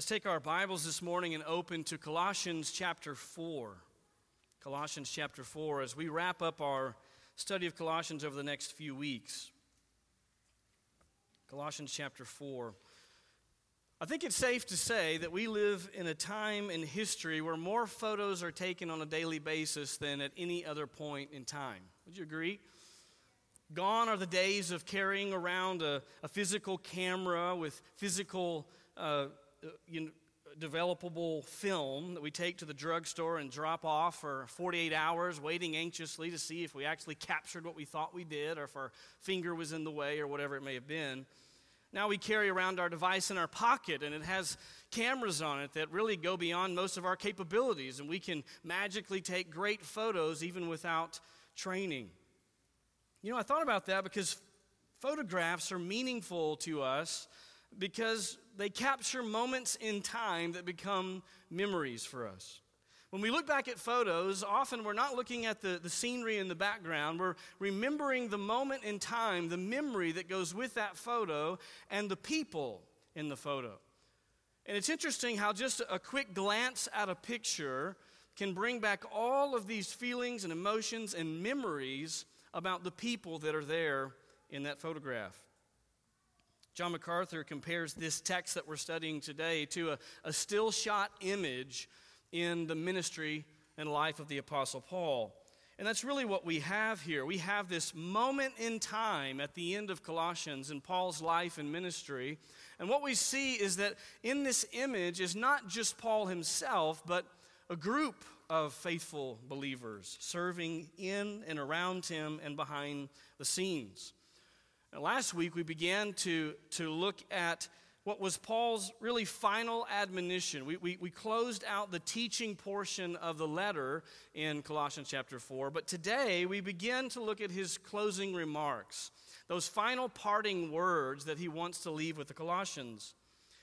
Let's take our Bibles this morning and open to Colossians chapter 4. Colossians chapter 4 as we wrap up our study of Colossians over the next few weeks. Colossians chapter 4. I think it's safe to say that we live in a time in history where more photos are taken on a daily basis than at any other point in time. Would you agree? Gone are the days of carrying around a, a physical camera with physical uh, Uh, you know, developable film that we take to the drugstore and drop off for 48 hours, waiting anxiously to see if we actually captured what we thought we did or if our finger was in the way or whatever it may have been. Now we carry around our device in our pocket and it has cameras on it that really go beyond most of our capabilities, and we can magically take great photos even without training. You know, I thought about that because photographs are meaningful to us because they capture moments in time that become memories for us. When we look back at photos, often we're not looking at the, the scenery in the background. We're remembering the moment in time, the memory that goes with that photo, and the people in the photo. And it's interesting how just a quick glance at a picture can bring back all of these feelings and emotions and memories about the people that are there in that photograph. John MacArthur compares this text that we're studying today to a, a still shot image in the ministry and life of the Apostle Paul. And that's really what we have here. We have this moment in time at the end of Colossians in Paul's life and ministry. And what we see is that in this image is not just Paul himself, but a group of faithful believers serving in and around him and behind the scenes. Last week, we began to, to look at what was Paul's really final admonition. We, we, we closed out the teaching portion of the letter in Colossians chapter 4, but today we begin to look at his closing remarks, those final parting words that he wants to leave with the Colossians.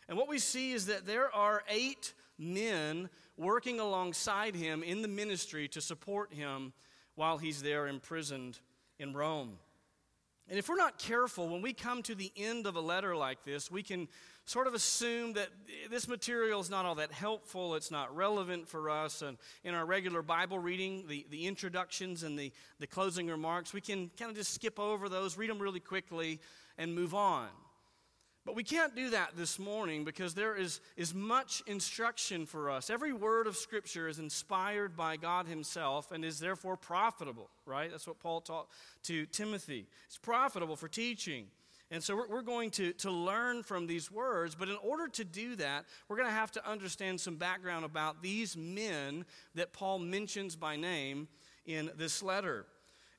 And what we see is that there are eight men working alongside him in the ministry to support him while he's there imprisoned in Rome. And if we're not careful, when we come to the end of a letter like this, we can sort of assume that this material is not all that helpful, it's not relevant for us. And in our regular Bible reading, the, the introductions and the, the closing remarks, we can kind of just skip over those, read them really quickly, and move on. But we can't do that this morning because there is, is much instruction for us. Every word of Scripture is inspired by God Himself and is therefore profitable, right? That's what Paul taught to Timothy. It's profitable for teaching. And so we're, we're going to, to learn from these words, but in order to do that, we're going to have to understand some background about these men that Paul mentions by name in this letter.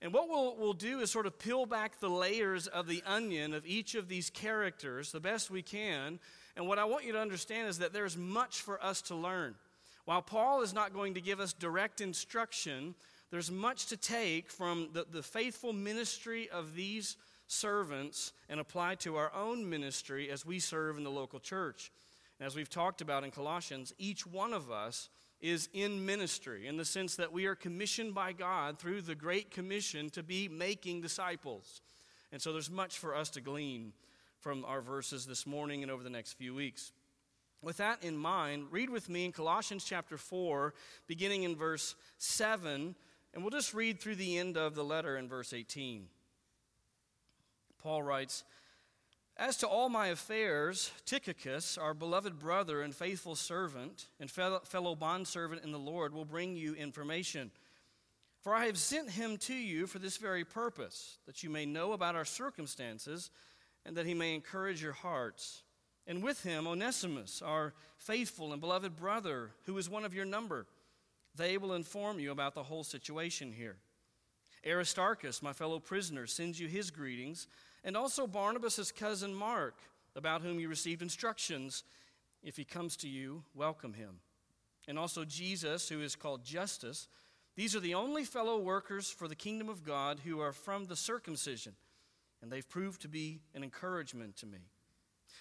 And what we'll, we'll do is sort of peel back the layers of the onion of each of these characters the best we can. And what I want you to understand is that there's much for us to learn. While Paul is not going to give us direct instruction, there's much to take from the, the faithful ministry of these servants and apply to our own ministry as we serve in the local church. And as we've talked about in Colossians, each one of us is in ministry in the sense that we are commissioned by God through the Great Commission to be making disciples. And so there's much for us to glean from our verses this morning and over the next few weeks. With that in mind, read with me in Colossians chapter 4, beginning in verse 7, and we'll just read through the end of the letter in verse 18. Paul writes, as to all my affairs, Tychicus, our beloved brother and faithful servant and fellow bondservant in the Lord, will bring you information. For I have sent him to you for this very purpose, that you may know about our circumstances and that he may encourage your hearts. And with him, Onesimus, our faithful and beloved brother, who is one of your number. They will inform you about the whole situation here. Aristarchus, my fellow prisoner, sends you his greetings and also Barnabas' cousin Mark, about whom you received instructions. If he comes to you, welcome him. And also Jesus, who is called Justus. These are the only fellow workers for the kingdom of God who are from the circumcision, and they've proved to be an encouragement to me.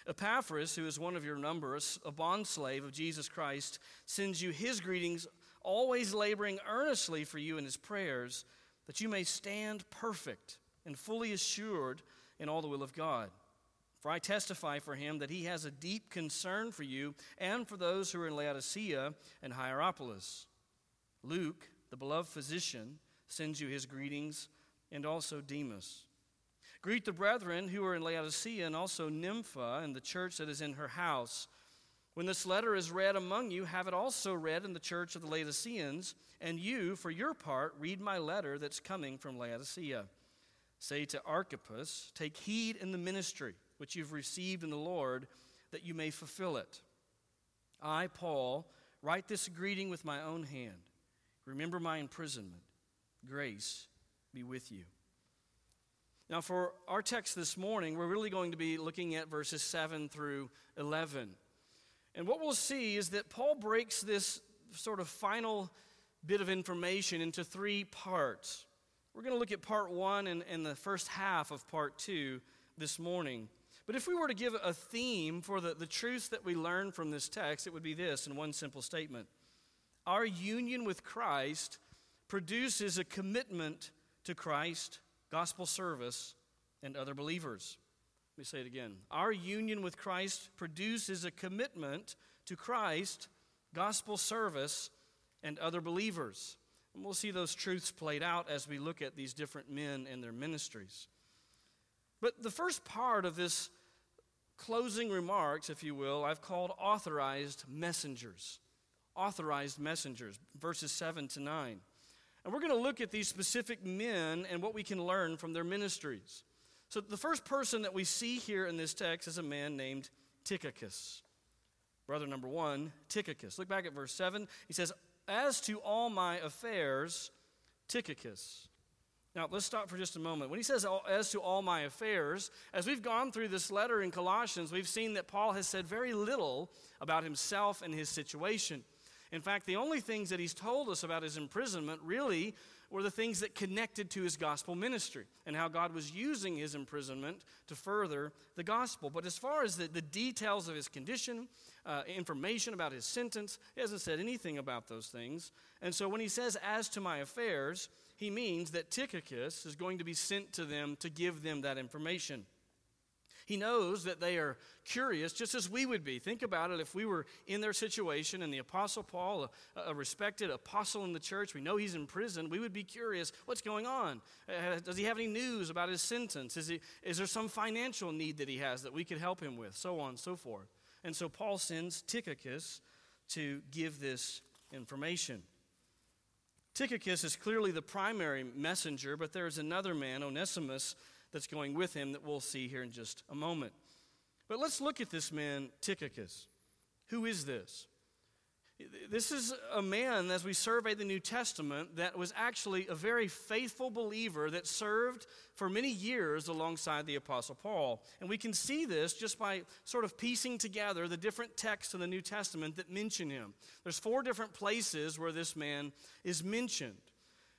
Epaphras, who is one of your number, a bondslave of Jesus Christ, sends you his greetings, always laboring earnestly for you in his prayers, that you may stand perfect and fully assured in all the will of God. For I testify for him that he has a deep concern for you and for those who are in Laodicea and Hierapolis. Luke, the beloved physician, sends you his greetings, and also Demas. Greet the brethren who are in Laodicea and also Nympha and the church that is in her house. When this letter is read among you, have it also read in the church of the Laodiceans, and you, for your part, read my letter that's coming from Laodicea. Say to Archippus, Take heed in the ministry which you've received in the Lord, that you may fulfill it. I, Paul, write this greeting with my own hand. Remember my imprisonment. Grace be with you. Now, for our text this morning, we're really going to be looking at verses 7 through 11. And what we'll see is that Paul breaks this sort of final bit of information into three parts. We're going to look at part one and, and the first half of part two this morning. But if we were to give a theme for the, the truths that we learn from this text, it would be this in one simple statement Our union with Christ produces a commitment to Christ, gospel service, and other believers. Let me say it again. Our union with Christ produces a commitment to Christ, gospel service, and other believers. And we'll see those truths played out as we look at these different men and their ministries. But the first part of this closing remarks, if you will, I've called authorized messengers. Authorized messengers, verses 7 to 9. And we're going to look at these specific men and what we can learn from their ministries. So, the first person that we see here in this text is a man named Tychicus. Brother number one, Tychicus. Look back at verse 7. He says, As to all my affairs, Tychicus. Now, let's stop for just a moment. When he says, as to all my affairs, as we've gone through this letter in Colossians, we've seen that Paul has said very little about himself and his situation. In fact, the only things that he's told us about his imprisonment really were the things that connected to his gospel ministry and how God was using his imprisonment to further the gospel. But as far as the, the details of his condition, uh, information about his sentence, he hasn't said anything about those things. And so when he says, as to my affairs, he means that Tychicus is going to be sent to them to give them that information. He knows that they are curious, just as we would be. Think about it if we were in their situation and the Apostle Paul, a, a respected apostle in the church, we know he's in prison, we would be curious what's going on? Uh, does he have any news about his sentence? Is, he, is there some financial need that he has that we could help him with? So on and so forth. And so Paul sends Tychicus to give this information. Tychicus is clearly the primary messenger, but there's another man, Onesimus, that's going with him that we'll see here in just a moment. But let's look at this man, Tychicus. Who is this? This is a man, as we survey the New Testament, that was actually a very faithful believer that served for many years alongside the Apostle Paul. And we can see this just by sort of piecing together the different texts in the New Testament that mention him. There's four different places where this man is mentioned.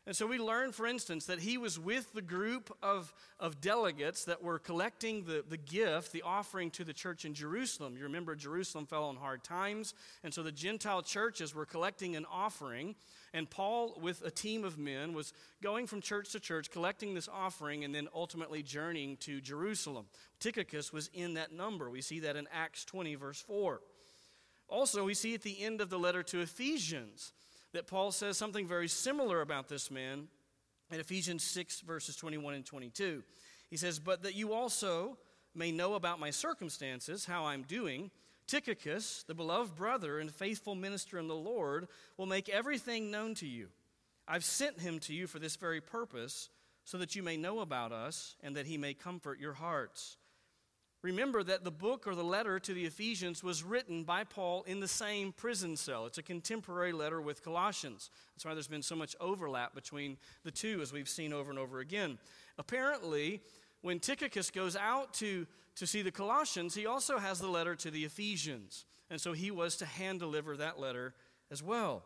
And so we learn, for instance, that he was with the group of, of delegates that were collecting the, the gift, the offering to the church in Jerusalem. You remember Jerusalem fell on hard times, and so the Gentile churches were collecting an offering. And Paul, with a team of men, was going from church to church, collecting this offering, and then ultimately journeying to Jerusalem. Tychicus was in that number. We see that in Acts 20, verse 4. Also, we see at the end of the letter to Ephesians that Paul says something very similar about this man in Ephesians 6, verses 21 and 22. He says, But that you also may know about my circumstances, how I'm doing, Tychicus, the beloved brother and faithful minister in the Lord, will make everything known to you. I've sent him to you for this very purpose, so that you may know about us and that he may comfort your hearts. Remember that the book or the letter to the Ephesians was written by Paul in the same prison cell. It's a contemporary letter with Colossians. That's why there's been so much overlap between the two, as we've seen over and over again. Apparently, when Tychicus goes out to, to see the Colossians, he also has the letter to the Ephesians. And so he was to hand deliver that letter as well.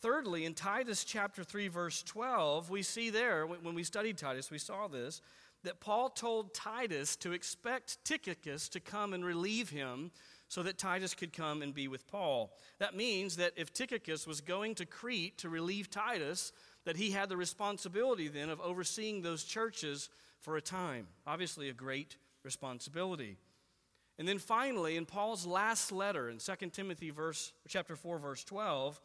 Thirdly, in Titus chapter 3, verse 12, we see there, when we studied Titus, we saw this, that Paul told Titus to expect Tychicus to come and relieve him so that Titus could come and be with Paul. That means that if Tychicus was going to Crete to relieve Titus, that he had the responsibility then of overseeing those churches for a time. Obviously, a great responsibility. And then finally, in Paul's last letter, in 2 Timothy verse, chapter 4, verse 12,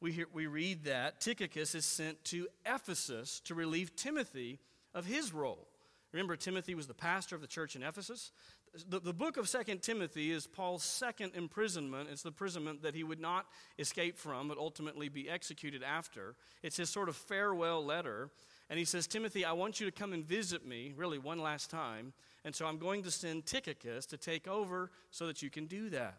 we, hear, we read that Tychicus is sent to Ephesus to relieve Timothy of his role. Remember, Timothy was the pastor of the church in Ephesus. The, the book of 2 Timothy is Paul's second imprisonment. It's the imprisonment that he would not escape from, but ultimately be executed after. It's his sort of farewell letter. And he says, Timothy, I want you to come and visit me, really, one last time. And so I'm going to send Tychicus to take over so that you can do that.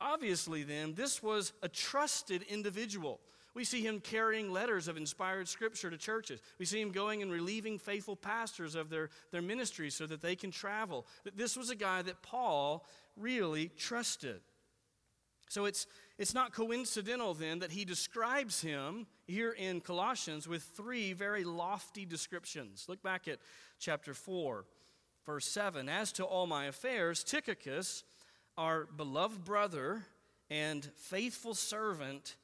Obviously, then, this was a trusted individual. We see him carrying letters of inspired scripture to churches. We see him going and relieving faithful pastors of their, their ministries so that they can travel. This was a guy that Paul really trusted. So it's, it's not coincidental then that he describes him here in Colossians with three very lofty descriptions. Look back at chapter 4, verse 7. As to all my affairs, Tychicus, our beloved brother and faithful servant,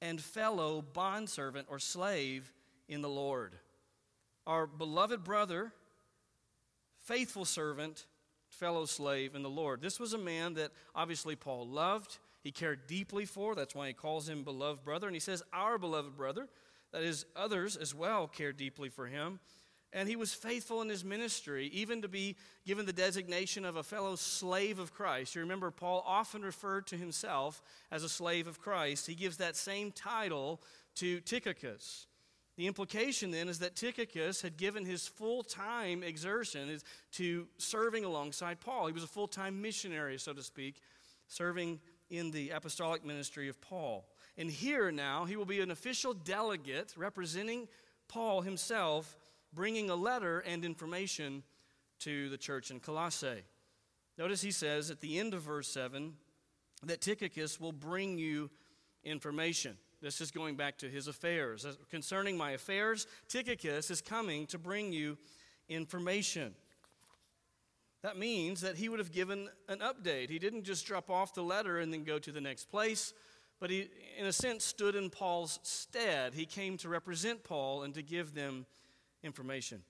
and fellow bondservant or slave in the Lord. Our beloved brother, faithful servant, fellow slave in the Lord. This was a man that obviously Paul loved, he cared deeply for. That's why he calls him beloved brother. And he says, Our beloved brother, that is, others as well care deeply for him. And he was faithful in his ministry, even to be given the designation of a fellow slave of Christ. You remember, Paul often referred to himself as a slave of Christ. He gives that same title to Tychicus. The implication then is that Tychicus had given his full time exertion to serving alongside Paul. He was a full time missionary, so to speak, serving in the apostolic ministry of Paul. And here now, he will be an official delegate representing Paul himself bringing a letter and information to the church in Colossae. Notice he says at the end of verse 7 that Tychicus will bring you information. This is going back to his affairs. Concerning my affairs, Tychicus is coming to bring you information. That means that he would have given an update. He didn't just drop off the letter and then go to the next place, but he, in a sense, stood in Paul's stead. He came to represent Paul and to give them information.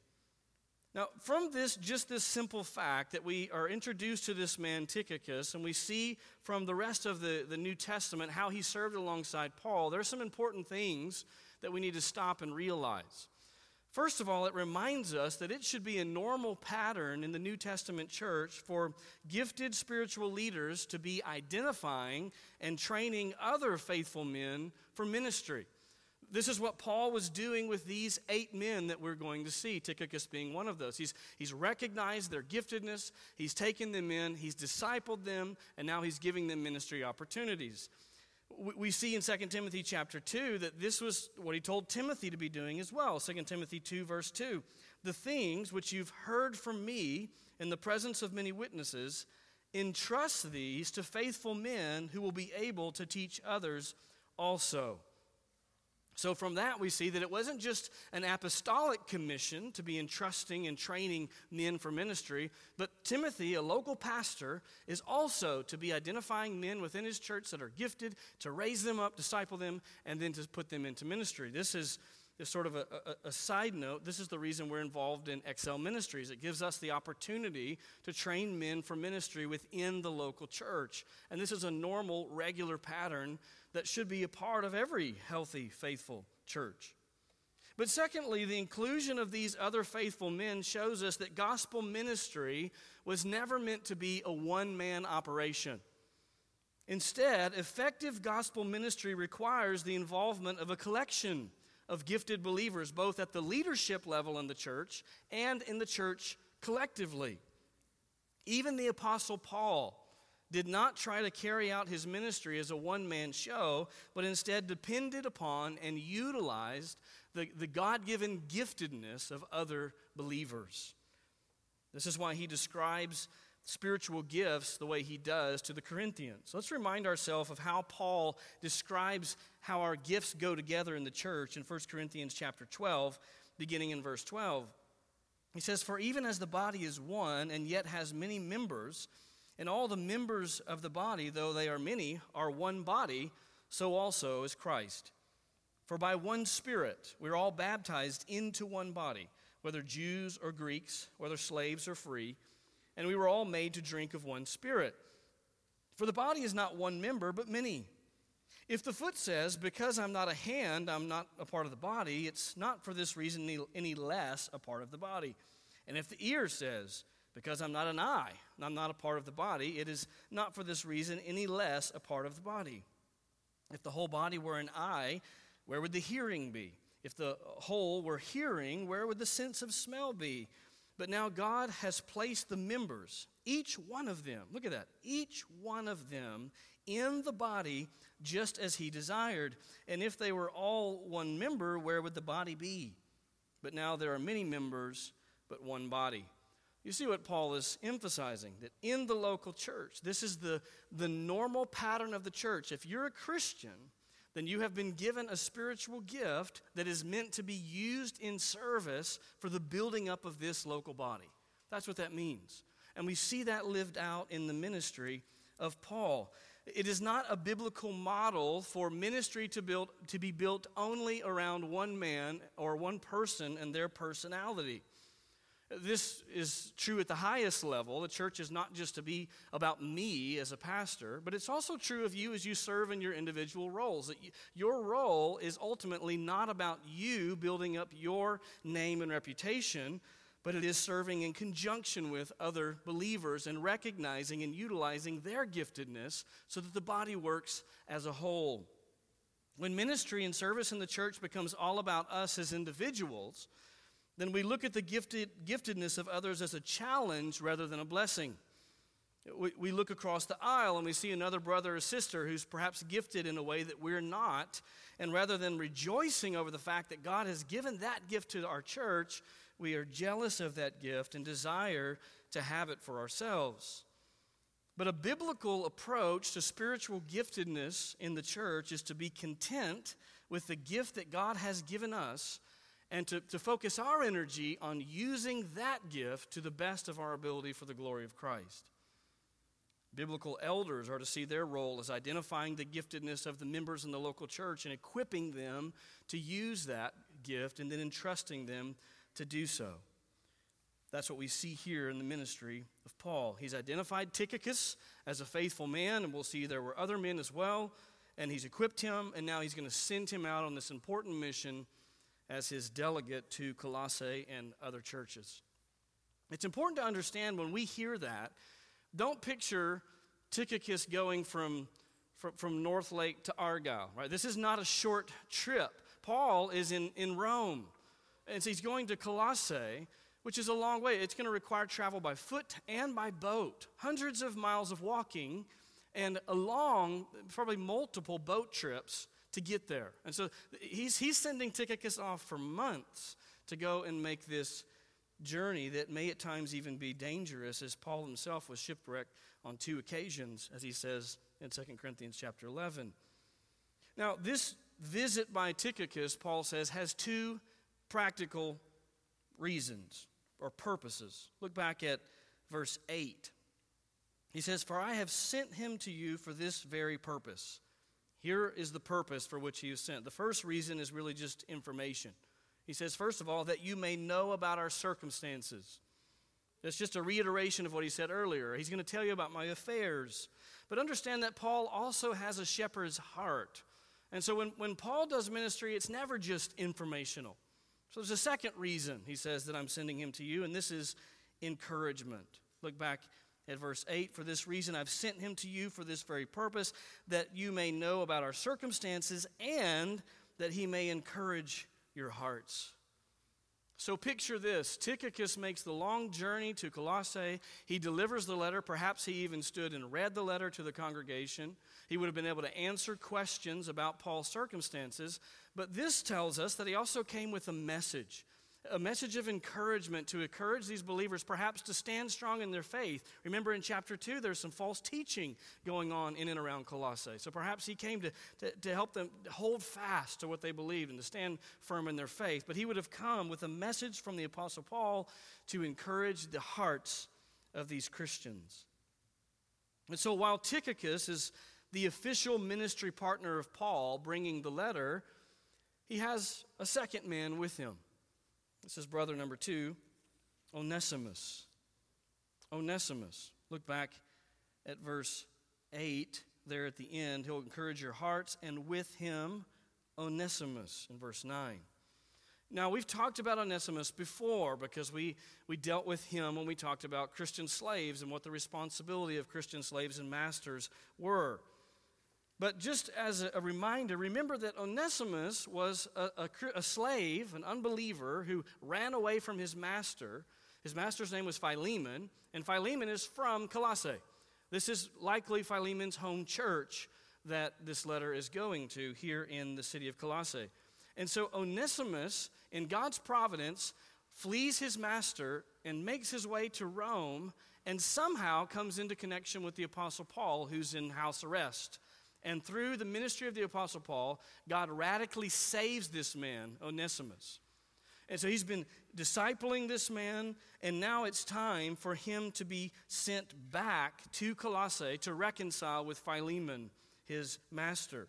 Now, from this, just this simple fact that we are introduced to this man Tychicus, and we see from the rest of the, the New Testament how he served alongside Paul, there are some important things that we need to stop and realize. First of all, it reminds us that it should be a normal pattern in the New Testament church for gifted spiritual leaders to be identifying and training other faithful men for ministry. This is what Paul was doing with these eight men that we're going to see, Tychicus being one of those. He's, he's recognized their giftedness, he's taken them in, he's discipled them, and now he's giving them ministry opportunities. We, we see in 2 Timothy chapter 2 that this was what he told Timothy to be doing as well. 2 Timothy 2, verse 2. The things which you've heard from me in the presence of many witnesses, entrust these to faithful men who will be able to teach others also. So, from that, we see that it wasn't just an apostolic commission to be entrusting and training men for ministry, but Timothy, a local pastor, is also to be identifying men within his church that are gifted, to raise them up, disciple them, and then to put them into ministry. This is is sort of a, a, a, side note, this is the reason we're involved in Excel Ministries. It gives us the opportunity to train men for ministry within the local church. And this is a normal, regular pattern that should be a part of every healthy, faithful church. But secondly, the inclusion of these other faithful men shows us that gospel ministry was never meant to be a one man operation. Instead, effective gospel ministry requires the involvement of a collection of gifted believers, both at the leadership level in the church and in the church collectively. Even the Apostle Paul did not try to carry out his ministry as a one man show, but instead depended upon and utilized the, the God given giftedness of other believers. This is why he describes spiritual gifts the way he does to the Corinthians. Let's remind ourselves of how Paul describes how our gifts go together in the church in 1 Corinthians chapter 12, beginning in verse 12. He says, For even as the body is one and yet has many members, and all the members of the body, though they are many, are one body, so also is Christ. For by one Spirit we're all baptized into one body, whether Jews or Greeks, whether slaves or free and we were all made to drink of one spirit. For the body is not one member, but many. If the foot says, Because I'm not a hand, I'm not a part of the body, it's not for this reason any, less a part of the body. And if the ear says, Because I'm not an eye, I'm not a part of the body, it is not for this reason any less a part of the body. If the whole body were an eye, where would the hearing be? If the whole were hearing, where would the sense of smell be? But now God has placed the members, each one of them, look at that, each one of them in the body just as He desired. And if they were all one member, where would the body be? But now there are many members, but one body. You see what Paul is emphasizing that in the local church, this is the, the normal pattern of the church. If you're a Christian, then you have been given a spiritual gift that is meant to be used in service for the building up of this local body. That's what that means. And we see that lived out in the ministry of Paul. It is not a biblical model for ministry to, build, to be built only around one man or one person and their personality. This is true at the highest level. The church is not just to be about me as a pastor, but it's also true of you as you serve in your individual roles. That your role is ultimately not about you building up your name and reputation, but it is serving in conjunction with other believers and recognizing and utilizing their giftedness so that the body works as a whole. When ministry and service in the church becomes all about us as individuals, then we look at the gifted, giftedness of others as a challenge rather than a blessing. We, we look across the aisle and we see another brother or sister who's perhaps gifted in a way that we're not. And rather than rejoicing over the fact that God has given that gift to our church, we are jealous of that gift and desire to have it for ourselves. But a biblical approach to spiritual giftedness in the church is to be content with the gift that God has given us and to, to focus our energy on using that gift to the best of our ability for the glory of Christ. Biblical elders are to see their role as identifying the giftedness of the members in the local church and equipping them to use that gift and then entrusting them to do so. That's what we see here in the ministry of Paul. He's identified Tychicus as a faithful man, and we'll see there were other men as well, and he's equipped him, and now he's going to send him out on this important mission as his delegate to Colossae and other churches. It's important to understand when we hear that, don't picture Tychicus going from, from, from North Lake to Argyle, right? This is not a short trip. Paul is in, in Rome, and so he's going to Colossae, which is a long way. It's going to require travel by foot and by boat, hundreds of miles of walking, and a long, probably multiple boat trips to get there. And so he's, he's sending Tychicus off for months to go and make this journey that may at times even be dangerous, as Paul himself was shipwrecked on two occasions, as he says in 2 Corinthians chapter 11. Now, this visit by Tychicus, Paul says, has two practical reasons or purposes. Look back at verse 8. He says, For I have sent him to you for this very purpose here is the purpose for which he was sent. The first reason is really just information. He says, first of all, that you may know about our circumstances. That's just a reiteration of what he said earlier. He's going to tell you about my affairs. But understand that Paul also has a shepherd's heart. And so when, when Paul does ministry, it's never just informational. So there's a second reason he says that I'm sending him to you, and this is encouragement. Look back at verse 8 For this reason I've sent him to you for this very purpose, that you may know about our circumstances and that he may encourage your hearts. So picture this Tychicus makes the long journey to Colossae. He delivers the letter. Perhaps he even stood and read the letter to the congregation. He would have been able to answer questions about Paul's circumstances. But this tells us that he also came with a message a message of encouragement to encourage these believers perhaps to stand strong in their faith. Remember in chapter 2, there's some false teaching going on in and around Colossae. So perhaps he came to, to, to help them hold fast to what they believed and to stand firm in their faith. But he would have come with a message from the Apostle Paul to encourage the hearts of these Christians. And so while Tychicus is the official ministry partner of Paul bringing the letter, he has a second man with him. This is brother number two, Onesimus. Onesimus. Look back at verse 8 there at the end. He'll encourage your hearts, and with him, Onesimus in verse 9. Now, we've talked about Onesimus before because we, we dealt with him when we talked about Christian slaves and what the responsibility of Christian slaves and masters were. But just as a, reminder, remember that Onesimus was a, a, a slave, an unbeliever, who ran away from his master. His master's name was Philemon, and Philemon is from Colossae. This is likely Philemon's home church that this letter is going to here in the city of Colossae. And so Onesimus, in God's providence, flees his master and makes his way to Rome and somehow comes into connection with the Apostle Paul, who's in house arrest. And through the ministry of the Apostle Paul, God radically saves this man, Onesimus. And so he's been discipling this man, and now it's time for him to be sent back to Colossae to reconcile with Philemon, his master.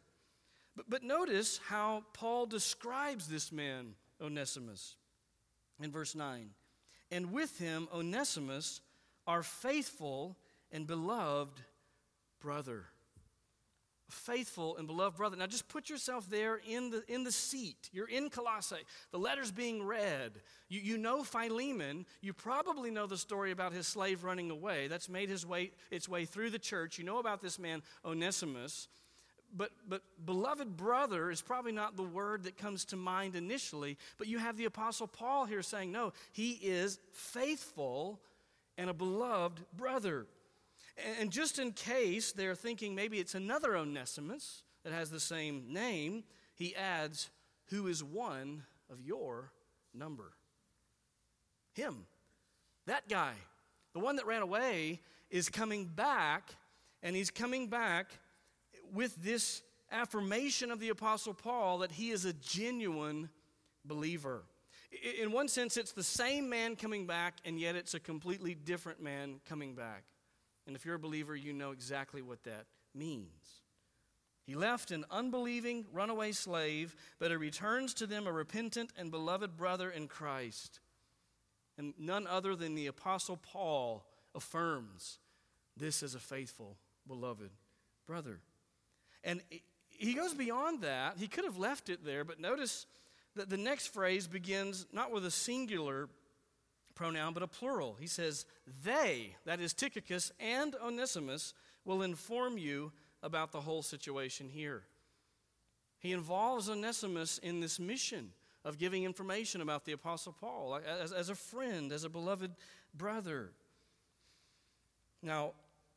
But, but notice how Paul describes this man, Onesimus, in verse 9. And with him, Onesimus, our faithful and beloved brother faithful and beloved brother. Now just put yourself there in the, in the seat. You're in Colossae. The letter's being read. You, you know Philemon. You probably know the story about his slave running away. That's made his way, its way through the church. You know about this man, Onesimus. But, but beloved brother is probably not the word that comes to mind initially. But you have the Apostle Paul here saying, no, he is faithful and a beloved brother. And just in case they're thinking maybe it's another Onesimus that has the same name, he adds, who is one of your number. Him. That guy. The one that ran away is coming back, and he's coming back with this affirmation of the Apostle Paul that he is a genuine believer. In one sense, it's the same man coming back, and yet it's a completely different man coming back. And if you're a believer, you know exactly what that means. He left an unbelieving runaway slave, but he returns to them a repentant and beloved brother in Christ. And none other than the Apostle Paul affirms this is a faithful, beloved brother. And he goes beyond that. He could have left it there, but notice that the next phrase begins not with a singular pronoun, but a plural. He says, They, that is Tychicus and Onesimus, will inform you about the whole situation here. He involves Onesimus in this mission of giving information about the Apostle Paul as, as a friend, as a beloved brother. Now,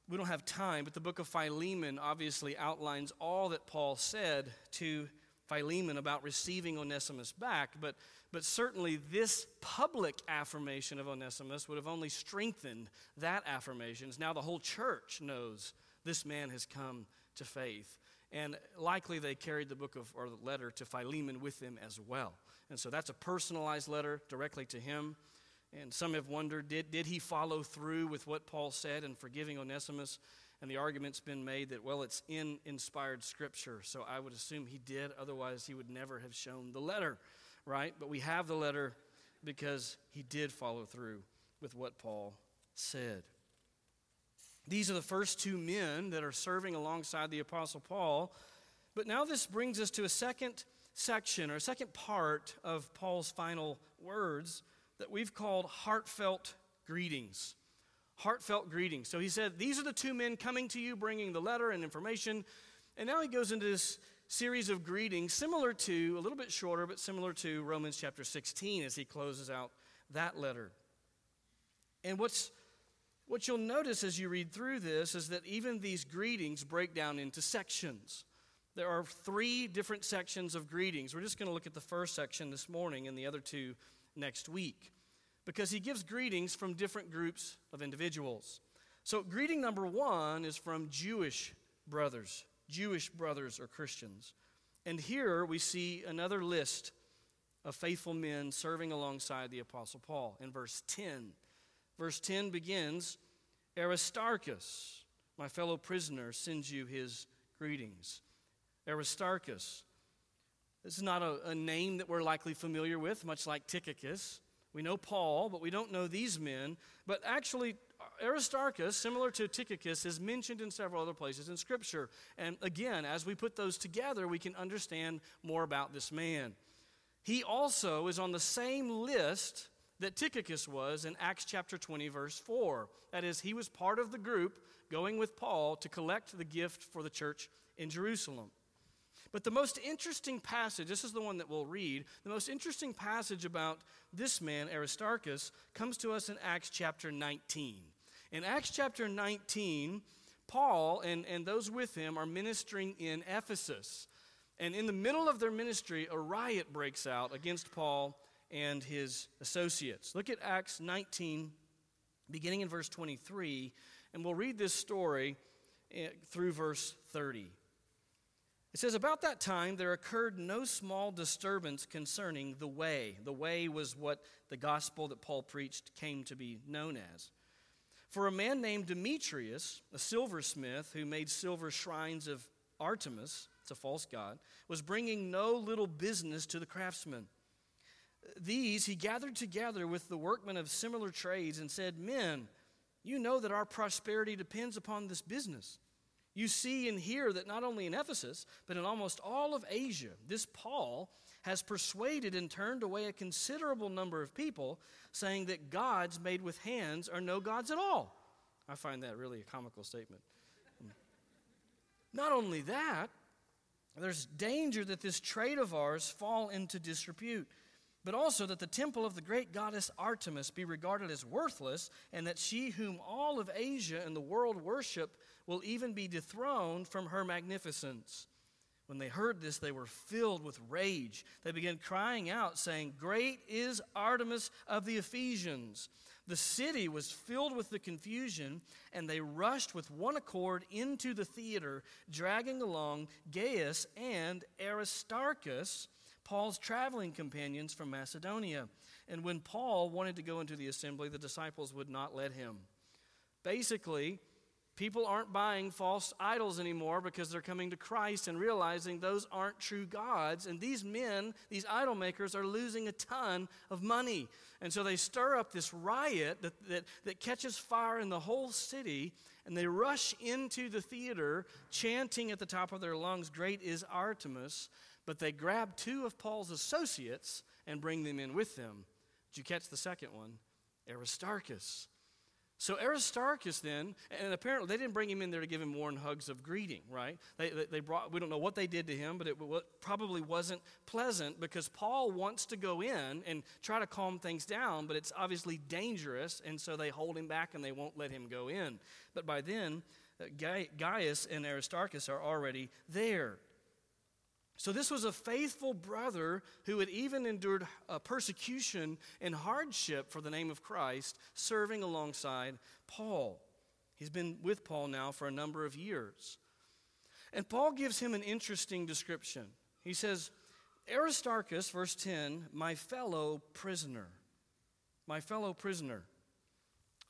we don't have time, but the book of Philemon obviously outlines all that Paul said to Philemon about receiving Onesimus back. But but certainly, this public affirmation of Onesimus would have only strengthened that affirmation. Now the whole church knows this man has come to faith. And likely they carried the book of, or the letter to Philemon with them as well. And so that's a personalized letter directly to him. And some have wondered did, did he follow through with what Paul said in forgiving Onesimus? And the argument's been made that, well, it's in inspired scripture. So I would assume he did, otherwise, he would never have shown the letter right? But we have the letter because he did follow through with what Paul said. These are the first two men that are serving alongside the Apostle Paul. But now this brings us to a second section or a second part of Paul's final words that we've called heartfelt greetings. Heartfelt greetings. So he said, These are the two men coming to you, bringing the letter and information. And now he goes into this series of greetings, similar to, a little bit shorter, but similar to Romans chapter 16 as he closes out that letter. And what's what you'll notice as you read through this is that even these greetings break down into sections. There are three different sections of greetings. We're just going to look at the first section this morning and the other two next week because he gives greetings from different groups of individuals. So, greeting number one is from Jewish brothers. Jewish brothers or Christians. And here we see another list of faithful men serving alongside the Apostle Paul in verse 10. Verse 10 begins Aristarchus, my fellow prisoner, sends you his greetings. Aristarchus. This is not a, a, name that we're likely familiar with, much like Tychicus. We know Paul, but we don't know these men. But actually, Aristarchus, similar to Tychicus, is mentioned in several other places in Scripture. And again, as we put those together, we can understand more about this man. He also is on the same list that Tychicus was in Acts chapter 20, verse 4. That is, he was part of the group going with Paul to collect the gift for the church in Jerusalem. But the most interesting passage, this is the one that we'll read, the most interesting passage about this man, Aristarchus, comes to us in Acts chapter 19. In Acts chapter 19, Paul and, and those with him are ministering in Ephesus. And in the middle of their ministry, a riot breaks out against Paul and his associates. Look at Acts 19, beginning in verse 23, and we'll read this story eh, through verse 30. It says, About that time there occurred no small disturbance concerning the way. The way was what the gospel that Paul preached came to be known as. For a man named Demetrius, a silversmith who made silver shrines of Artemis, it's a false god, was bringing no little business to the craftsmen. These he gathered together with the workmen of similar trades and said, Men, you know that our prosperity depends upon this business. You see and hear that not only in Ephesus, but in almost all of Asia, this Paul has persuaded and turned away a considerable number of people, saying that gods made with hands are no gods at all. I find that really a comical statement. Not only that, there's danger that this trade of ours fall into disrepute but also that the temple of the great goddess Artemis be regarded as worthless, and that she whom all of Asia and the world worship will even be dethroned from her magnificence. When they heard this, they were filled with rage. They began crying out, saying, Great is Artemis of the Ephesians. The city was filled with the confusion, and they rushed with one accord into the theater, dragging along Gaius and Aristarchus Paul's traveling companions from Macedonia. And when Paul wanted to go into the assembly, the disciples would not let him. Basically, people aren't buying false idols anymore because they're coming to Christ and realizing those aren't true gods. And these men, these idol makers, are losing a ton of money. And so they stir up this riot that, that, that catches fire in the whole city. And they rush into the theater chanting at the top of their lungs, Great is Artemis. But they grab two of Paul's associates and bring them in with them. Did you catch the second one? Aristarchus. So Aristarchus then, and apparently they didn't bring him in there to give him warm hugs of greeting, right? They, they, they, brought, we don't know what they did to him, but it probably wasn't pleasant because Paul wants to go in and try to calm things down, but it's obviously dangerous, and so they hold him back and they won't let him go in. But by then, uh, Gaius and Aristarchus are already there. So, this was a faithful brother who had even endured uh, persecution and hardship for the name of Christ, serving alongside Paul. He's been with Paul now for a number of years. And Paul gives him an interesting description. He says, Aristarchus, verse 10, my fellow prisoner. My fellow prisoner.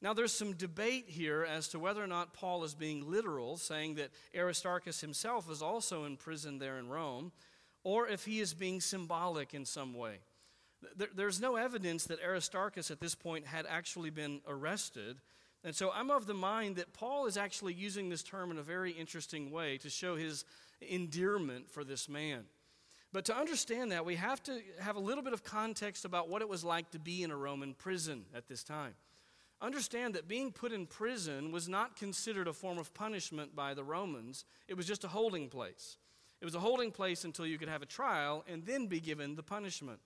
Now, there's some debate here as to whether or not Paul is being literal, saying that Aristarchus himself is also in prison there in Rome, or if he is being symbolic in some way. There's no evidence that Aristarchus at this point had actually been arrested. And so I'm of the mind that Paul is actually using this term in a very interesting way to show his endearment for this man. But to understand that, we have to have a little bit of context about what it was like to be in a Roman prison at this time. Understand that being put in prison was not considered a form of punishment by the Romans, it was just a holding place. It was a holding place until you could have a trial and then be given the punishment.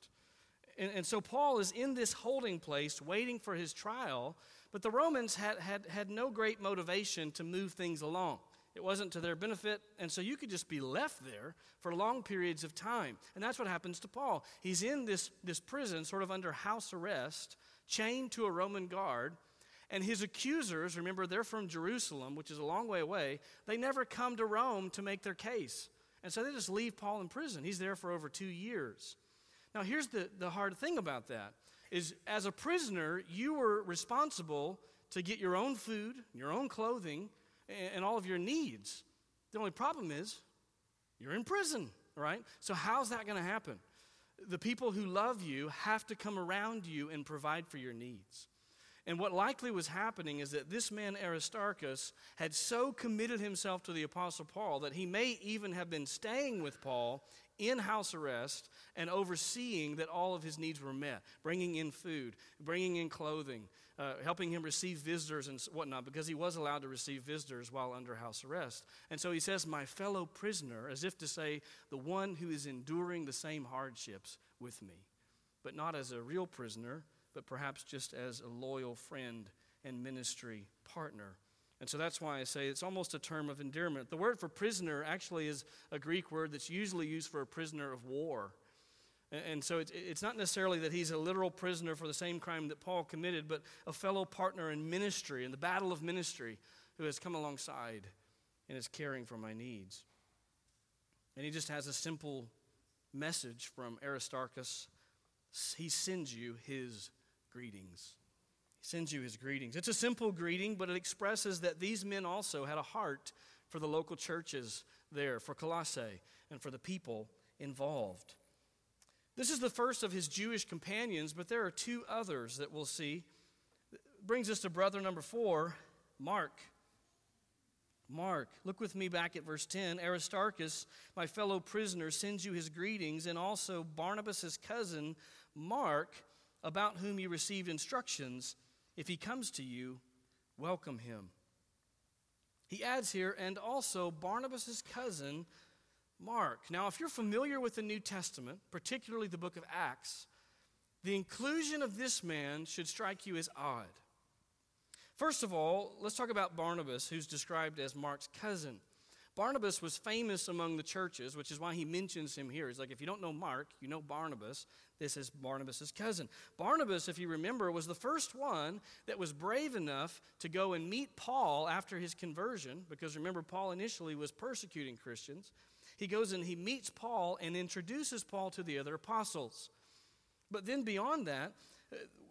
And, and so Paul is in this holding place waiting for his trial, but the Romans had, had, had no great motivation to move things along. It wasn't to their benefit, and so you could just be left there for long periods of time. And that's what happens to Paul. He's in this, this prison, sort of under house arrest, chained to a Roman guard, and his accusers, remember, they're from Jerusalem, which is a long way away, they never come to Rome to make their case. And so they just leave Paul in prison. He's there for over two years. Now, here's the, the hard thing about that is as a prisoner, you were responsible to get your own food, your own clothing, and, and all of your needs. The only problem is you're in prison, right? So, how's that going to happen? The people who love you have to come around you and provide for your needs. And what likely was happening is that this man Aristarchus had so committed himself to the Apostle Paul that he may even have been staying with Paul in house arrest and overseeing that all of his needs were met, bringing in food, bringing in clothing, uh, helping him receive visitors and whatnot, because he was allowed to receive visitors while under house arrest. And so he says, My fellow prisoner, as if to say, the one who is enduring the same hardships with me, but not as a real prisoner, but perhaps just as a loyal friend and ministry partner. And so that's why I say it's almost a term of endearment. The word for prisoner actually is a Greek word that's usually used for a prisoner of war. And so it's not necessarily that he's a literal prisoner for the same crime that Paul committed, but a fellow partner in ministry, in the battle of ministry, who has come alongside and is caring for my needs. And he just has a simple message from Aristarchus. He sends you his greetings. He sends you his greetings. It's a simple greeting, but it expresses that these men also had a heart for the local churches there, for Colossae, and for the people involved. This is the first of his Jewish companions, but there are two others that we'll see. Brings us to brother number four, Mark. Mark, look with me back at verse 10. Aristarchus, my fellow prisoner, sends you his greetings, and also Barnabas' cousin, Mark, about whom you received instructions. If he comes to you, welcome him. He adds here, and also Barnabas' cousin, Mark. Now, if you're familiar with the New Testament, particularly the book of Acts, the inclusion of this man should strike you as odd. First of all, let's talk about Barnabas, who's described as Mark's cousin. Barnabas was famous among the churches, which is why he mentions him here. He's like, if you don't know Mark, you know Barnabas. This is Barnabas' cousin. Barnabas, if you remember, was the first one that was brave enough to go and meet Paul after his conversion, because remember, Paul initially was persecuting Christians he goes and he meets Paul and introduces Paul to the other apostles. But then beyond that,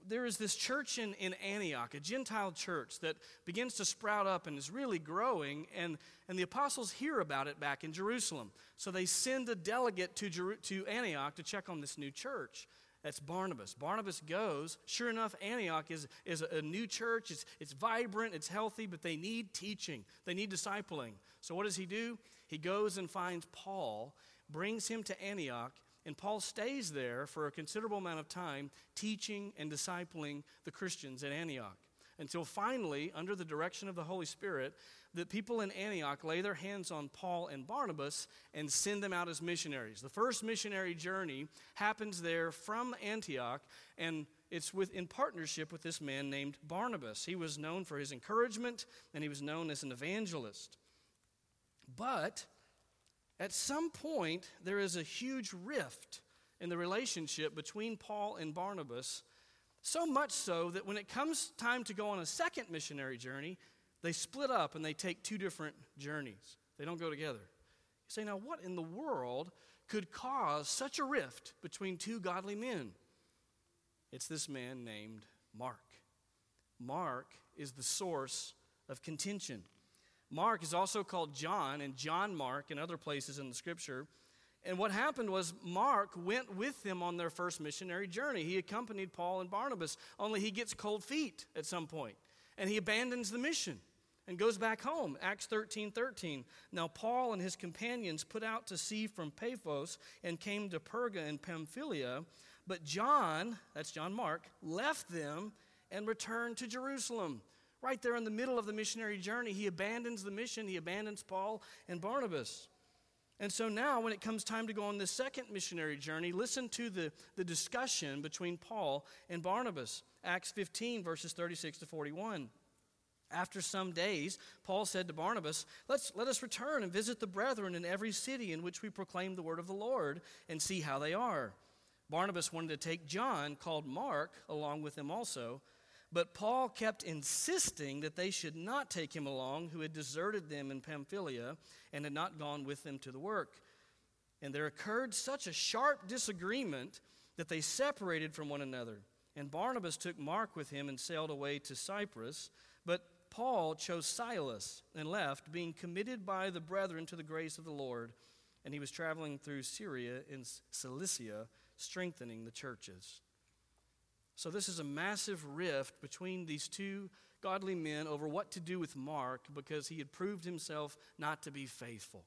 there is this church in, in Antioch, a Gentile church that begins to sprout up and is really growing, and, and the apostles hear about it back in Jerusalem. So they send a delegate to, Jeru- to Antioch to check on this new church. That's Barnabas. Barnabas goes. Sure enough, Antioch is, is a new church. It's, it's vibrant, it's healthy, but they need teaching, they need discipling. So what does he do? he goes and finds Paul, brings him to Antioch, and Paul stays there for a considerable amount of time, teaching and discipling the Christians at Antioch. Until finally, under the direction of the Holy Spirit, the people in Antioch lay their hands on Paul and Barnabas and send them out as missionaries. The first missionary journey happens there from Antioch, and it's with, in partnership with this man named Barnabas. He was known for his encouragement, and he was known as an evangelist. But at some point, there is a huge rift in the relationship between Paul and Barnabas, so much so that when it comes time to go on a second missionary journey, they split up and they take two different journeys. They don't go together. You say, now, what in the world could cause such a rift between two godly men? It's this man named Mark. Mark is the source of contention. Mark is also called John, and John Mark in other places in the scripture. And what happened was Mark went with them on their first missionary journey. He accompanied Paul and Barnabas, only he gets cold feet at some point, and he abandons the mission and goes back home. Acts 13 13. Now, Paul and his companions put out to sea from Paphos and came to Perga in Pamphylia. But John, that's John Mark, left them and returned to Jerusalem. Right there in the middle of the missionary journey, he abandons the mission, he abandons Paul and Barnabas. And so now, when it comes time to go on the second missionary journey, listen to the, the discussion between Paul and Barnabas. Acts 15, verses 36 to 41. After some days, Paul said to Barnabas, Let's, Let us return and visit the brethren in every city in which we proclaim the word of the Lord and see how they are. Barnabas wanted to take John, called Mark, along with him also. But Paul kept insisting that they should not take him along, who had deserted them in Pamphylia and had not gone with them to the work. And there occurred such a sharp disagreement that they separated from one another. And Barnabas took Mark with him and sailed away to Cyprus. But Paul chose Silas and left, being committed by the brethren to the grace of the Lord. And he was traveling through Syria and Cilicia, strengthening the churches. So, this is a massive rift between these two godly men over what to do with Mark because he had proved himself not to be faithful.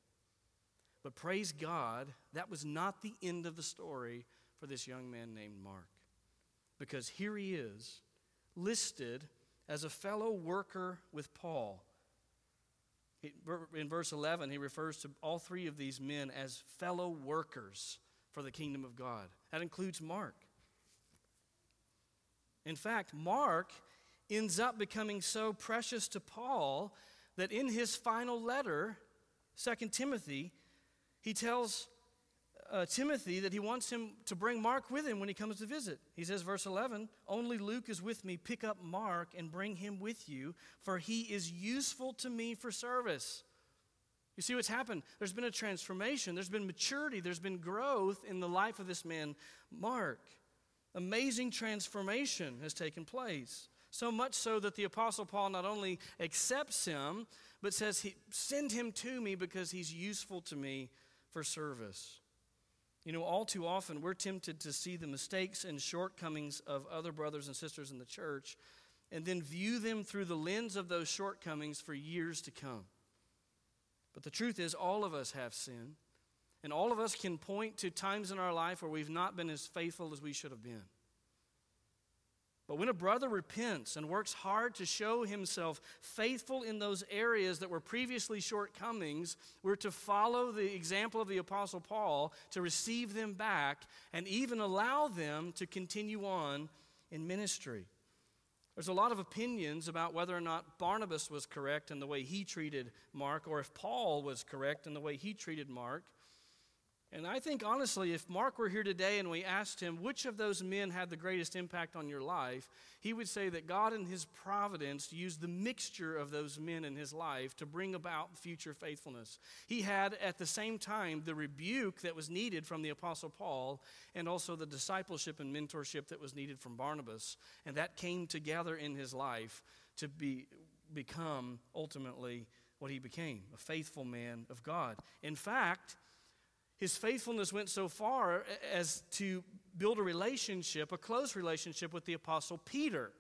But praise God, that was not the end of the story for this young man named Mark. Because here he is, listed as a fellow worker with Paul. In verse 11, he refers to all three of these men as fellow workers for the kingdom of God. That includes Mark. In fact, Mark ends up becoming so precious to Paul that in his final letter, 2 Timothy, he tells uh, Timothy that he wants him to bring Mark with him when he comes to visit. He says, verse 11, Only Luke is with me. Pick up Mark and bring him with you, for he is useful to me for service. You see what's happened? There's been a transformation, there's been maturity, there's been growth in the life of this man, Mark. Amazing transformation has taken place. So much so that the Apostle Paul not only accepts him, but says, he, Send him to me because he's useful to me for service. You know, all too often we're tempted to see the mistakes and shortcomings of other brothers and sisters in the church and then view them through the lens of those shortcomings for years to come. But the truth is, all of us have sin, and all of us can point to times in our life where we've not been as faithful as we should have been. But when a brother repents and works hard to show himself faithful in those areas that were previously shortcomings, we're to follow the example of the Apostle Paul to receive them back and even allow them to continue on in ministry. There's a lot of opinions about whether or not Barnabas was correct in the way he treated Mark, or if Paul was correct in the way he treated Mark. And I think, honestly, if Mark were here today and we asked him which of those men had the greatest impact on your life, he would say that God, in his providence, used the mixture of those men in his life to bring about future faithfulness. He had, at the same time, the rebuke that was needed from the Apostle Paul and also the discipleship and mentorship that was needed from Barnabas. And that came together in his life to be, become ultimately what he became a faithful man of God. In fact, his faithfulness went so far as to build a relationship, a close relationship with the apostle Peter.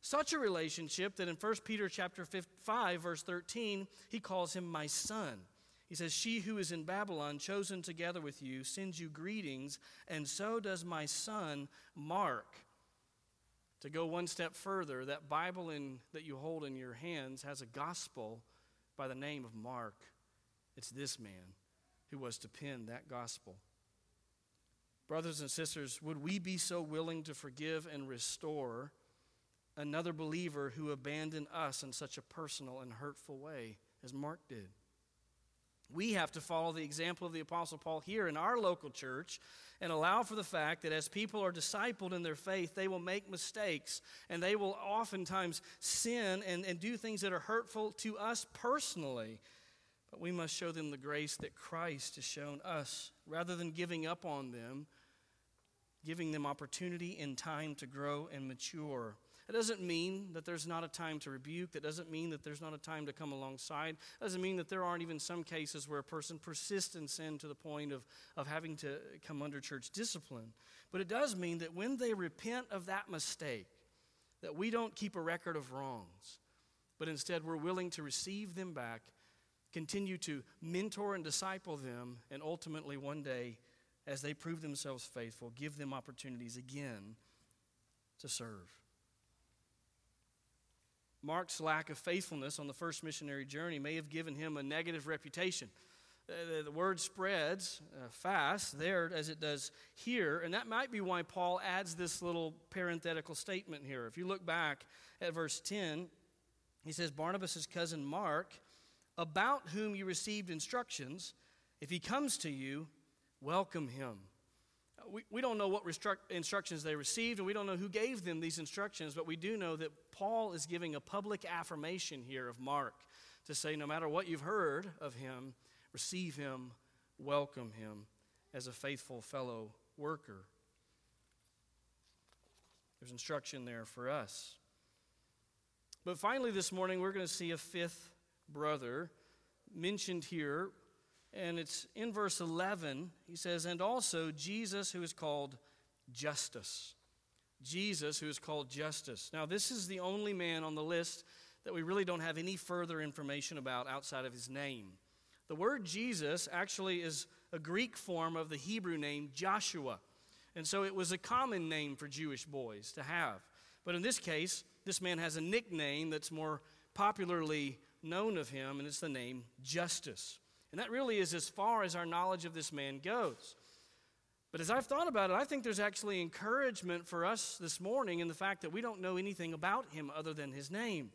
Such a relationship that in 1 Peter chapter 5 verse 13, he calls him my son. He says, She who is in Babylon, chosen together with you, sends you greetings, and so does my son Mark. To go one step further, that Bible in, that you hold in your hands has a gospel by the name of Mark. It's this man who was to pen that gospel. Brothers and sisters, would we be so willing to forgive and restore another believer who abandoned us in such a personal and hurtful way as Mark did? We have to follow the example of the Apostle Paul here in our local church and allow for the fact that as people are discipled in their faith, they will make mistakes and they will oftentimes sin and, and do things that are hurtful to us personally. But we must show them the grace that Christ has shown us rather than giving up on them, giving them opportunity and time to grow and mature. That doesn't mean that there's not a time to rebuke. That doesn't mean that there's not a time to come alongside. That doesn't mean that there aren't even some cases where a person persists in sin to the point of, of having to come under church discipline. But it does mean that when they repent of that mistake, that we don't keep a record of wrongs, but instead we're willing to receive them back continue to mentor and disciple them, and ultimately, one day, as they prove themselves faithful, give them opportunities again to serve. Mark's lack of faithfulness on the first missionary journey may have given him a negative reputation. The, word spreads uh, fast there as it does here, and that might be why Paul adds this little parenthetical statement here. If you look back at verse 10, he says, Barnabas' cousin Mark about whom you received instructions, if he comes to you, welcome him. Uh, we, we don't know what instructions they received, and we don't know who gave them these instructions, but we do know that Paul is giving a public affirmation here of Mark to say, no matter what you've heard of him, receive him, welcome him as a faithful fellow worker. There's instruction there for us. But finally, this morning, we're going to see a fifth brother mentioned here, and it's in verse 11. He says, And also Jesus, who is called Justus. Jesus, who is called Justus. Now, this is the only man on the list that we really don't have any further information about outside of his name. The word Jesus actually is a Greek form of the Hebrew name Joshua. And so it was a common name for Jewish boys to have. But in this case, this man has a nickname that's more popularly known of him, and it's the name Justus. And that really is as far as our knowledge of this man goes. But as I've thought about it, I think there's actually encouragement for us this morning in the fact that we don't know anything about him other than his name.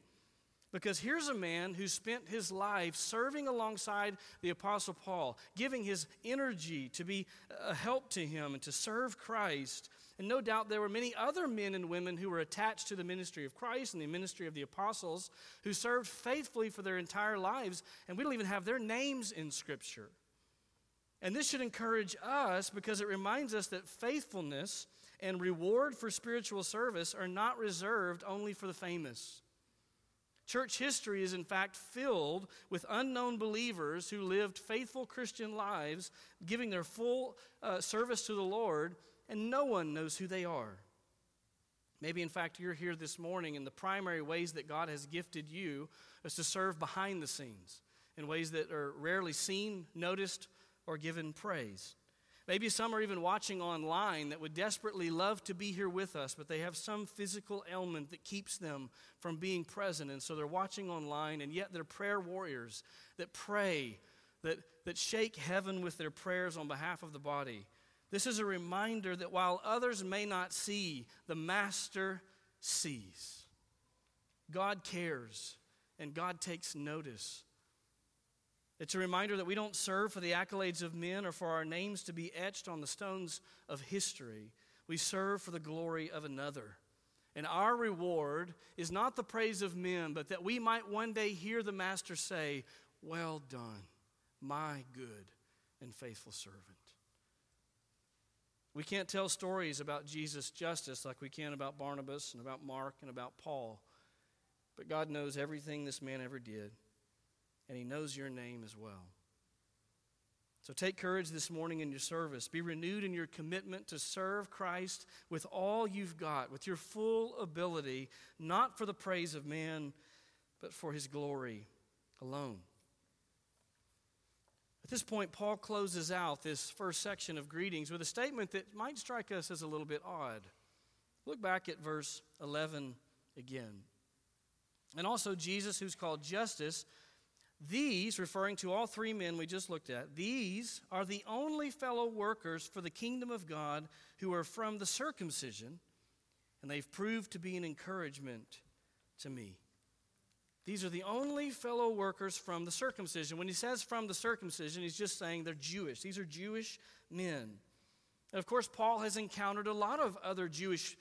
Because here's a man who spent his life serving alongside the Apostle Paul, giving his energy to be a help to him and to serve Christ. And no doubt there were many other men and women who were attached to the ministry of Christ and the ministry of the apostles who served faithfully for their entire lives, and we don't even have their names in Scripture. And this should encourage us because it reminds us that faithfulness and reward for spiritual service are not reserved only for the famous. Church history is, in fact, filled with unknown believers who lived faithful Christian lives, giving their full uh, service to the Lord, and no one knows who they are. Maybe, in fact, you're here this morning, and the primary ways that God has gifted you is to serve behind the scenes in ways that are rarely seen, noticed, or given praise. Maybe some are even watching online that would desperately love to be here with us, but they have some physical ailment that keeps them from being present. And so they're watching online, and yet they're prayer warriors that pray, that, that shake heaven with their prayers on behalf of the body. This is a reminder that while others may not see, the Master sees. God cares, and God takes notice. It's a reminder that we don't serve for the accolades of men or for our names to be etched on the stones of history. We serve for the glory of another. And our reward is not the praise of men, but that we might one day hear the Master say, Well done, my good and faithful servant. We can't tell stories about Jesus' Justus like we can about Barnabas and about Mark and about Paul. But God knows everything this man ever did and He knows your name as well. So take courage this morning in your service. Be renewed in your commitment to serve Christ with all you've got, with your full ability, not for the praise of man, but for His glory alone. At this point, Paul closes out this first section of greetings with a statement that might strike us as a little bit odd. Look back at verse 11 again. And also, Jesus, who's called Justus, these, referring to all three men we just looked at, these are the only fellow workers for the kingdom of God who are from the circumcision, and they've proved to be an encouragement to me. These are the only fellow workers from the circumcision. When he says from the circumcision, he's just saying they're Jewish. These are Jewish men. And of course, Paul has encountered a lot of other Jewish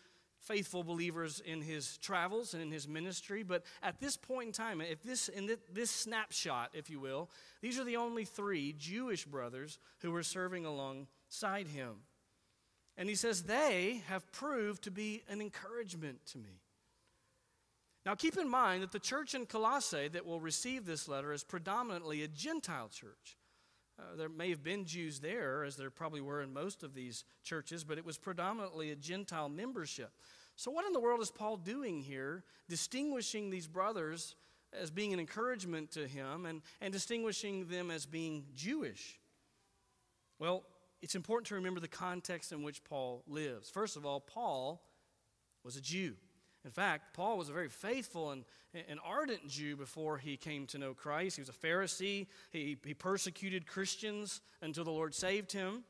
faithful believers in his travels and in his ministry. But at this point in time, if this in this snapshot, if you will, these are the only three Jewish brothers who were serving alongside him. And he says they have proved to be an encouragement to me. Now, keep in mind that the church in Colossae that will receive this letter is predominantly a Gentile church. Uh, there may have been Jews there, as there probably were in most of these churches, but it was predominantly a Gentile membership. So, what in the world is Paul doing here, distinguishing these brothers as being an encouragement to him and, and distinguishing them as being Jewish? Well, it's important to remember the context in which Paul lives. First of all, Paul was a Jew. In fact, Paul was a very faithful and, and ardent Jew before he came to know Christ. He was a Pharisee. He, he persecuted Christians until the Lord saved him.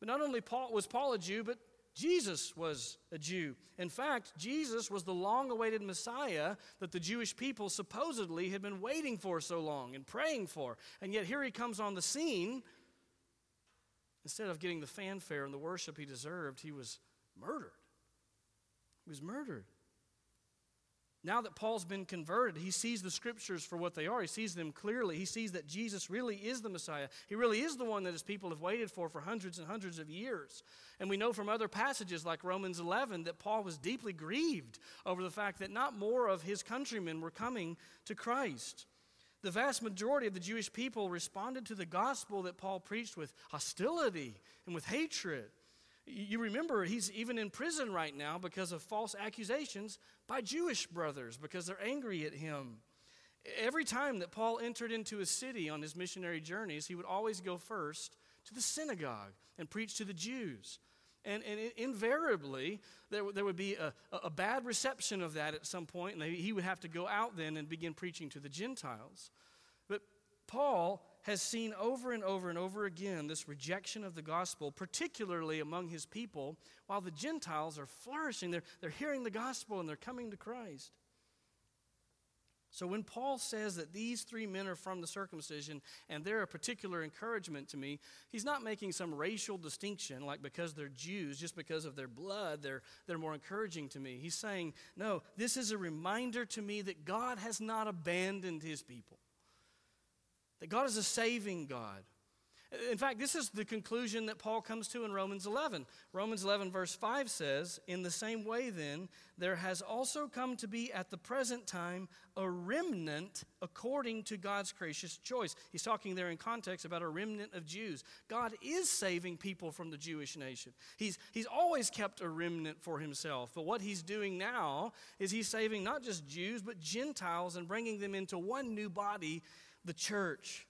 But not only Paul, was Paul a Jew, but Jesus was a Jew. In fact, Jesus was the long awaited Messiah that the Jewish people supposedly had been waiting for so long and praying for. And yet here he comes on the scene. Instead of getting the fanfare and the worship he deserved, he was murdered. He was murdered. Now that Paul's been converted, he sees the scriptures for what they are. He sees them clearly. He sees that Jesus really is the Messiah. He really is the one that his people have waited for for hundreds and hundreds of years. And we know from other passages like Romans 11 that Paul was deeply grieved over the fact that not more of his countrymen were coming to Christ. The vast majority of the Jewish people responded to the gospel that Paul preached with hostility and with hatred. You remember he's even in prison right now because of false accusations by Jewish brothers because they're angry at him. Every time that Paul entered into a city on his missionary journeys, he would always go first to the synagogue and preach to the Jews. And, and invariably, there, there would be a, a bad reception of that at some point, and he would have to go out then and begin preaching to the Gentiles. But Paul has seen over and over and over again this rejection of the gospel, particularly among his people, while the Gentiles are flourishing. They're, they're hearing the gospel and they're coming to Christ. So when Paul says that these three men are from the circumcision and they're a particular encouragement to me, he's not making some racial distinction, like because they're Jews, just because of their blood, they're, they're more encouraging to me. He's saying, no, this is a reminder to me that God has not abandoned his people, that God is a saving God. In fact, this is the conclusion that Paul comes to in Romans 11. Romans 11, verse 5 says, In the same way, then, there has also come to be at the present time a remnant according to God's gracious choice. He's talking there in context about a remnant of Jews. God is saving people from the Jewish nation. He's, he's always kept a remnant for himself. But what he's doing now is he's saving not just Jews, but Gentiles and bringing them into one new body, the church.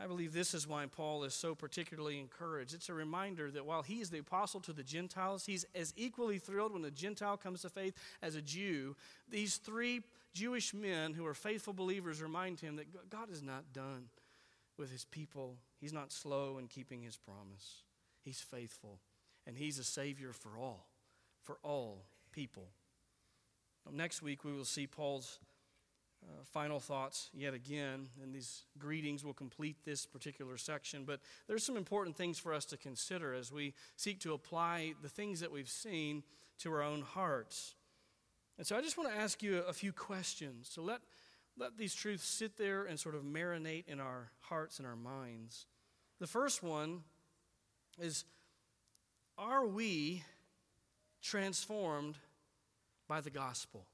I believe this is why Paul is so particularly encouraged. It's a reminder that while he is the apostle to the Gentiles, he's as equally thrilled when a Gentile comes to faith as a Jew. These three Jewish men who are faithful believers remind him that God is not done with his people. He's not slow in keeping his promise. He's faithful, and he's a savior for all, for all people. Next week, we will see Paul's uh, final thoughts yet again, and these greetings will complete this particular section. But there's some important things for us to consider as we seek to apply the things that we've seen to our own hearts. And so I just want to ask you a few questions. So let, let these truths sit there and sort of marinate in our hearts and our minds. The first one is Are we transformed by the gospel?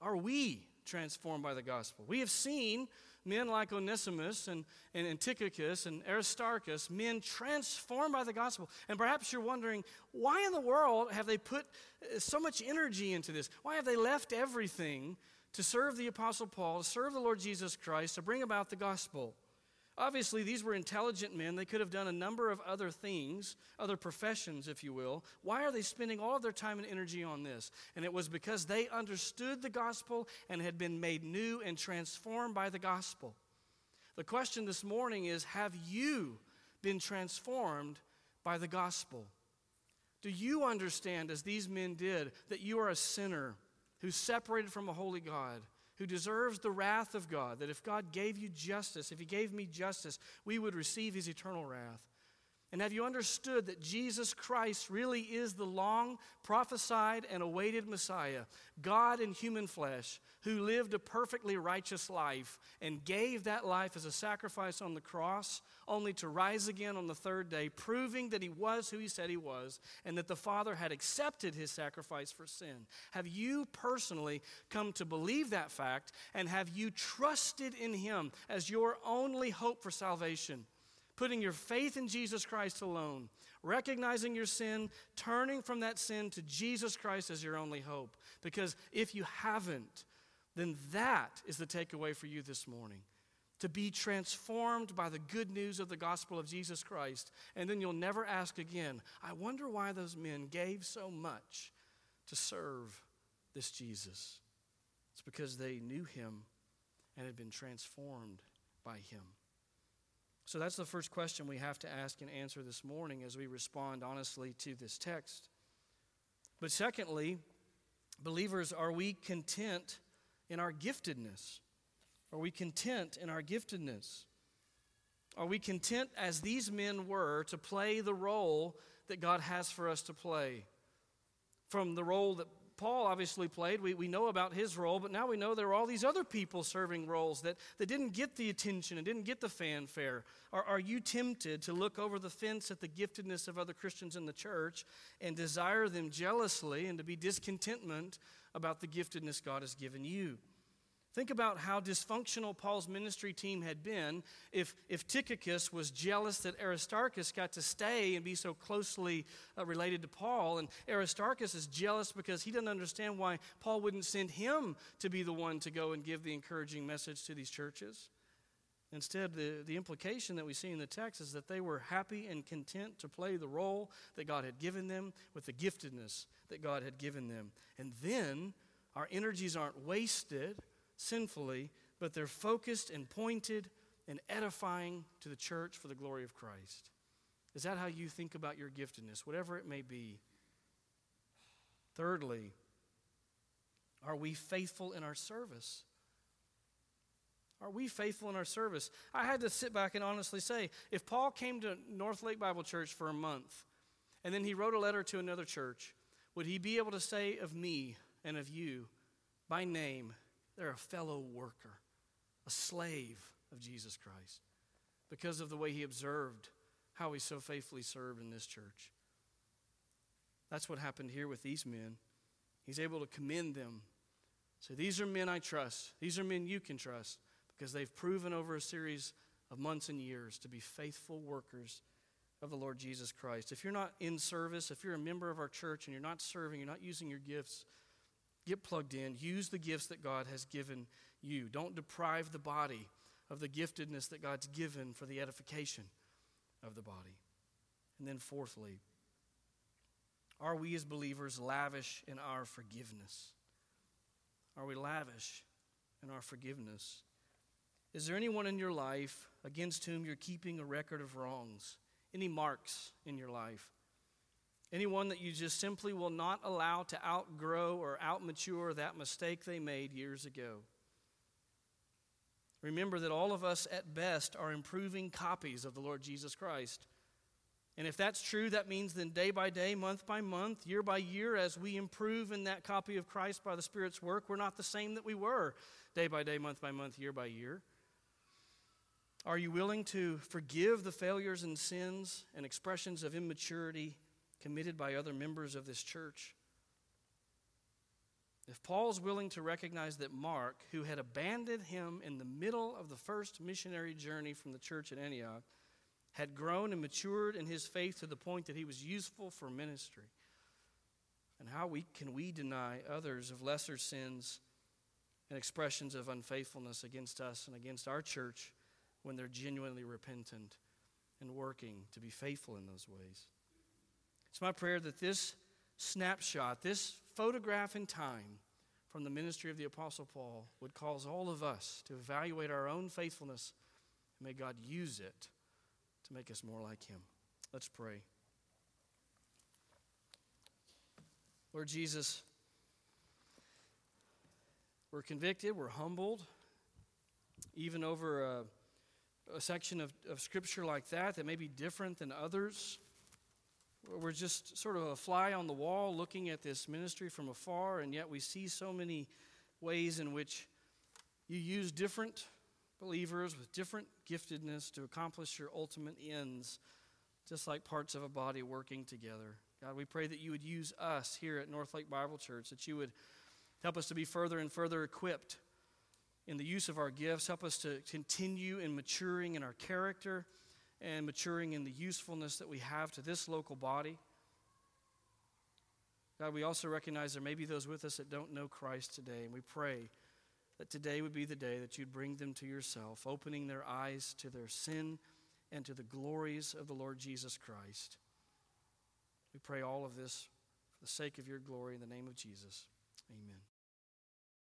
Are we transformed by the gospel. We have seen men like Onesimus and, and and Aristarchus, men transformed by the gospel. And perhaps you're wondering, why in the world have they put uh, so much energy into this? Why have they left everything to serve the Apostle Paul, to serve the Lord Jesus Christ, to bring about the gospel? Obviously, these were intelligent men. They could have done a number of other things, other professions, if you will. Why are they spending all of their time and energy on this? And it was because they understood the gospel and had been made new and transformed by the gospel. The question this morning is Have you been transformed by the gospel? Do you understand, as these men did, that you are a sinner who's separated from a holy God? Who deserves the wrath of God, that if God gave you justice, if He gave me justice, we would receive His eternal wrath. And have you understood that Jesus Christ really is the long prophesied and awaited Messiah, God in human flesh, who lived a perfectly righteous life and gave that life as a sacrifice on the cross, only to rise again on the third day, proving that he was who he said he was and that the Father had accepted his sacrifice for sin? Have you personally come to believe that fact and have you trusted in him as your only hope for salvation? Putting your faith in Jesus Christ alone, recognizing your sin, turning from that sin to Jesus Christ as your only hope. Because if you haven't, then that is the takeaway for you this morning. To be transformed by the good news of the gospel of Jesus Christ. And then you'll never ask again, I wonder why those men gave so much to serve this Jesus. It's because they knew him and had been transformed by him. So that's the first question we have to ask and answer this morning as we respond honestly to this text. But secondly, believers, are we content in our giftedness? Are we content in our giftedness? Are we content as these men were to play the role that God has for us to play? From the role that Paul obviously played. We, we know about his role, but now we know there are all these other people serving roles that, that didn't get the attention and didn't get the fanfare. Are, are you tempted to look over the fence at the giftedness of other Christians in the church and desire them jealously and to be discontentment about the giftedness God has given you? Think about how dysfunctional Paul's ministry team had been if, if Tychicus was jealous that Aristarchus got to stay and be so closely uh, related to Paul. And Aristarchus is jealous because he doesn't understand why Paul wouldn't send him to be the one to go and give the encouraging message to these churches. Instead, the, the implication that we see in the text is that they were happy and content to play the role that God had given them with the giftedness that God had given them. And then our energies aren't wasted sinfully, but they're focused and pointed and edifying to the church for the glory of Christ. Is that how you think about your giftedness, whatever it may be? Thirdly, are we faithful in our service? Are we faithful in our service? I had to sit back and honestly say if Paul came to North Lake Bible Church for a month and then he wrote a letter to another church, would he be able to say of me and of you by name, they're a fellow worker, a slave of Jesus Christ, because of the way he observed how he so faithfully served in this church. That's what happened here with these men. He's able to commend them. So these are men I trust. These are men you can trust because they've proven over a series of months and years to be faithful workers of the Lord Jesus Christ. If you're not in service, if you're a member of our church and you're not serving, you're not using your gifts, Get plugged in. Use the gifts that God has given you. Don't deprive the body of the giftedness that God's given for the edification of the body. And then, fourthly, are we as believers lavish in our forgiveness? Are we lavish in our forgiveness? Is there anyone in your life against whom you're keeping a record of wrongs? Any marks in your life? Anyone that you just simply will not allow to outgrow or outmature that mistake they made years ago. Remember that all of us at best are improving copies of the Lord Jesus Christ. And if that's true, that means then day by day, month by month, year by year, as we improve in that copy of Christ by the Spirit's work, we're not the same that we were day by day, month by month, year by year. Are you willing to forgive the failures and sins and expressions of immaturity committed by other members of this church. If Paul's willing to recognize that Mark, who had abandoned him in the middle of the first missionary journey from the church at Antioch, had grown and matured in his faith to the point that he was useful for ministry, and how we, can we deny others of lesser sins and expressions of unfaithfulness against us and against our church when they're genuinely repentant and working to be faithful in those ways? It's my prayer that this snapshot, this photograph in time from the ministry of the Apostle Paul, would cause all of us to evaluate our own faithfulness. And may God use it to make us more like Him. Let's pray. Lord Jesus, we're convicted, we're humbled, even over a, a section of, of Scripture like that that may be different than others. We're just sort of a fly on the wall looking at this ministry from afar, and yet we see so many ways in which you use different believers with different giftedness to accomplish your ultimate ends, just like parts of a body working together. God, we pray that you would use us here at North Lake Bible Church, that you would help us to be further and further equipped in the use of our gifts, help us to continue in maturing in our character and maturing in the usefulness that we have to this local body. God, we also recognize there may be those with us that don't know Christ today, and we pray that today would be the day that you'd bring them to yourself, opening their eyes to their sin and to the glories of the Lord Jesus Christ. We pray all of this for the sake of your glory in the name of Jesus. Amen.